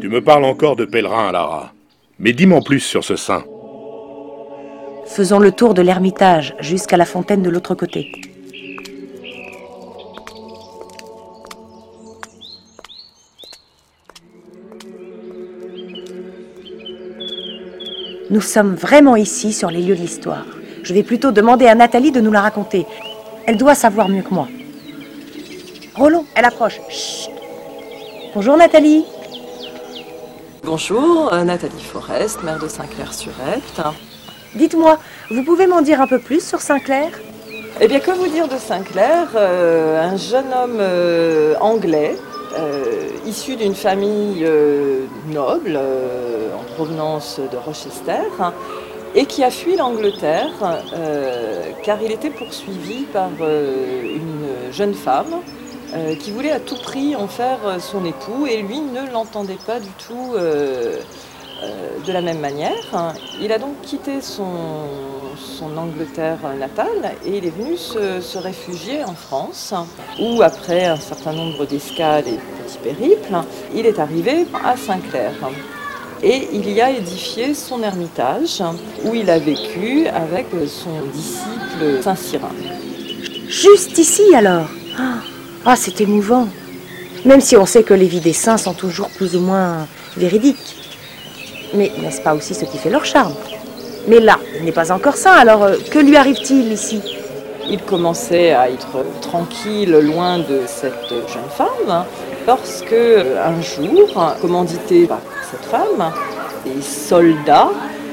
Tu me parles encore de pèlerin, Lara. Mais dis-moi plus sur ce saint. Faisons le tour de l'ermitage jusqu'à la fontaine de l'autre côté. Nous sommes vraiment ici sur les lieux de l'histoire. Je vais plutôt demander à Nathalie de nous la raconter. Elle doit savoir mieux que moi. Roland, elle approche. Chut. Bonjour Nathalie. Bonjour, euh, Nathalie Forest, maire de Saint-Clair-sur-Epte. Dites-moi, vous pouvez m'en dire un peu plus sur Saint-Clair? Eh bien, que vous dire de Saint-Clair? Euh, Un jeune homme euh, anglais, issu d'une famille euh, noble, euh, en provenance de Rochester, et qui a fui l'Angleterre euh, car il était poursuivi par euh, une jeune femme euh, qui voulait à tout prix en faire euh, son époux et lui ne l'entendait pas du tout euh, euh, de la même manière. Il a donc quitté son, son Angleterre natale et il est venu se, se réfugier en France où après un certain nombre d'escales et périples, il est arrivé à Saint-Clair. Et il y a édifié son ermitage où il a vécu avec son disciple Saint-Cyrin. Juste ici alors Ah, Ah, c'est émouvant. Même si on sait que les vies des saints sont toujours plus ou moins véridiques. Mais n'est-ce pas aussi ce qui fait leur charme? Mais là, il n'est pas encore saint, alors euh, que lui arrive-t-il ici? Il commençait à être tranquille loin de cette jeune femme lorsque un jour, commandité par cette femme, des soldats,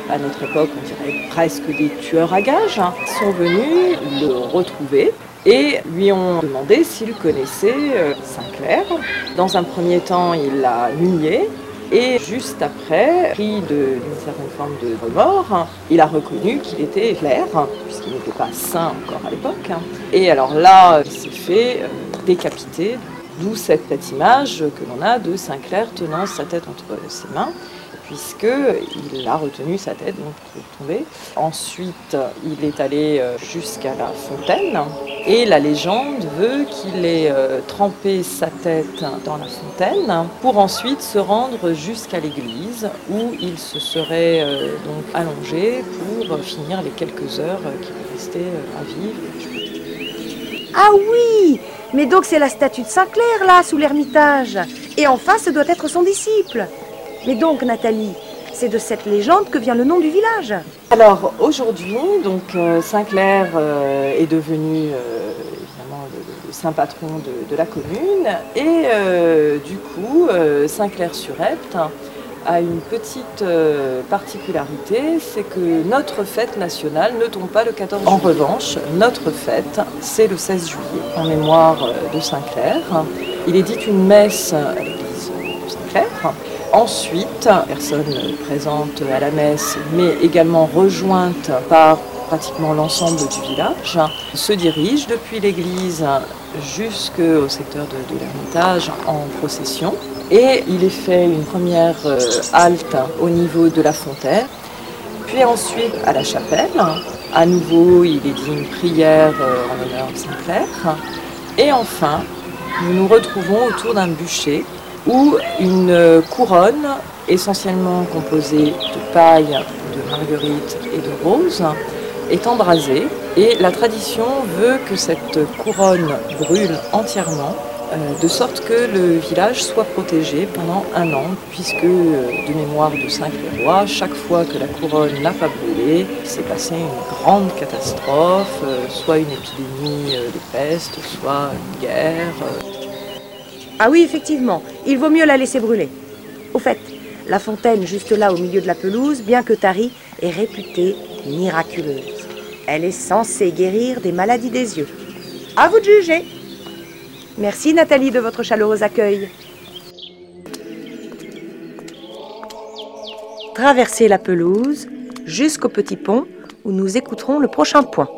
à notre époque on dirait presque des tueurs à gages, sont venus le retrouver et lui ont demandé s'il connaissait euh, Saint-Clair. Dans un premier temps, il l'a nié. Et juste après, pris d'une certaine forme de remords, il a reconnu qu'il était clair, puisqu'il n'était pas saint encore à l'époque. Et alors là, il s'est fait euh, décapiter, d'où cette image que l'on a de Saint-Clair tenant sa tête entre ses mains puisqu'il a retenu sa tête donc tomber. Ensuite, il est allé euh, jusqu'à la fontaine et la légende veut qu'il ait euh, trempé sa tête dans la fontaine pour ensuite se rendre jusqu'à l'église où il se serait euh, donc allongé pour finir les quelques heures qui lui restaient à vivre. Ah oui Mais donc c'est la statue de Saint-Clair là, sous l'ermitage. Et en face, ce doit être son disciple. Mais donc, Nathalie, c'est de cette légende que vient le nom du village. Alors aujourd'hui, donc euh, Saint-Clair euh, est devenu euh, évidemment le, saint patron de, de la commune et du coup Saint-Clair-sur-Epte a une petite euh, particularité, c'est que notre fête nationale ne tombe pas le 14 juillet. En revanche, notre fête, c'est le 16 juillet, en mémoire euh, de Saint-Clair. Il est dit une messe à l'église Saint-Clair. Ensuite, personne présente à la messe, mais également rejointe par pratiquement l'ensemble du village, se dirige depuis l'église jusqu'au secteur de, de l'Ermitage en procession. Et il est fait une première euh, halte au niveau de la fontaine, puis ensuite à la chapelle. À nouveau, il est dit une prière euh, en l'honneur de Saint-Clair. Et enfin, nous nous retrouvons autour d'un bûcher où une couronne essentiellement composée de paille, de marguerite et de rose est embrasée et la tradition veut que cette couronne brûle entièrement de sorte que le village soit protégé pendant un an puisque euh, de mémoire de Saint Clairoy, chaque fois que la couronne n'a pas brûlé, il s'est passé une grande catastrophe, euh, soit une épidémie euh, de peste, soit une guerre. euh, Ah oui, effectivement, il vaut mieux la laisser brûler. Au fait, la fontaine juste là au milieu de la pelouse, bien que tarie, est réputée miraculeuse. Elle est censée guérir des maladies des yeux. À vous de juger. Merci Nathalie de votre chaleureux accueil. Traversez la pelouse jusqu'au petit pont où nous écouterons le prochain point.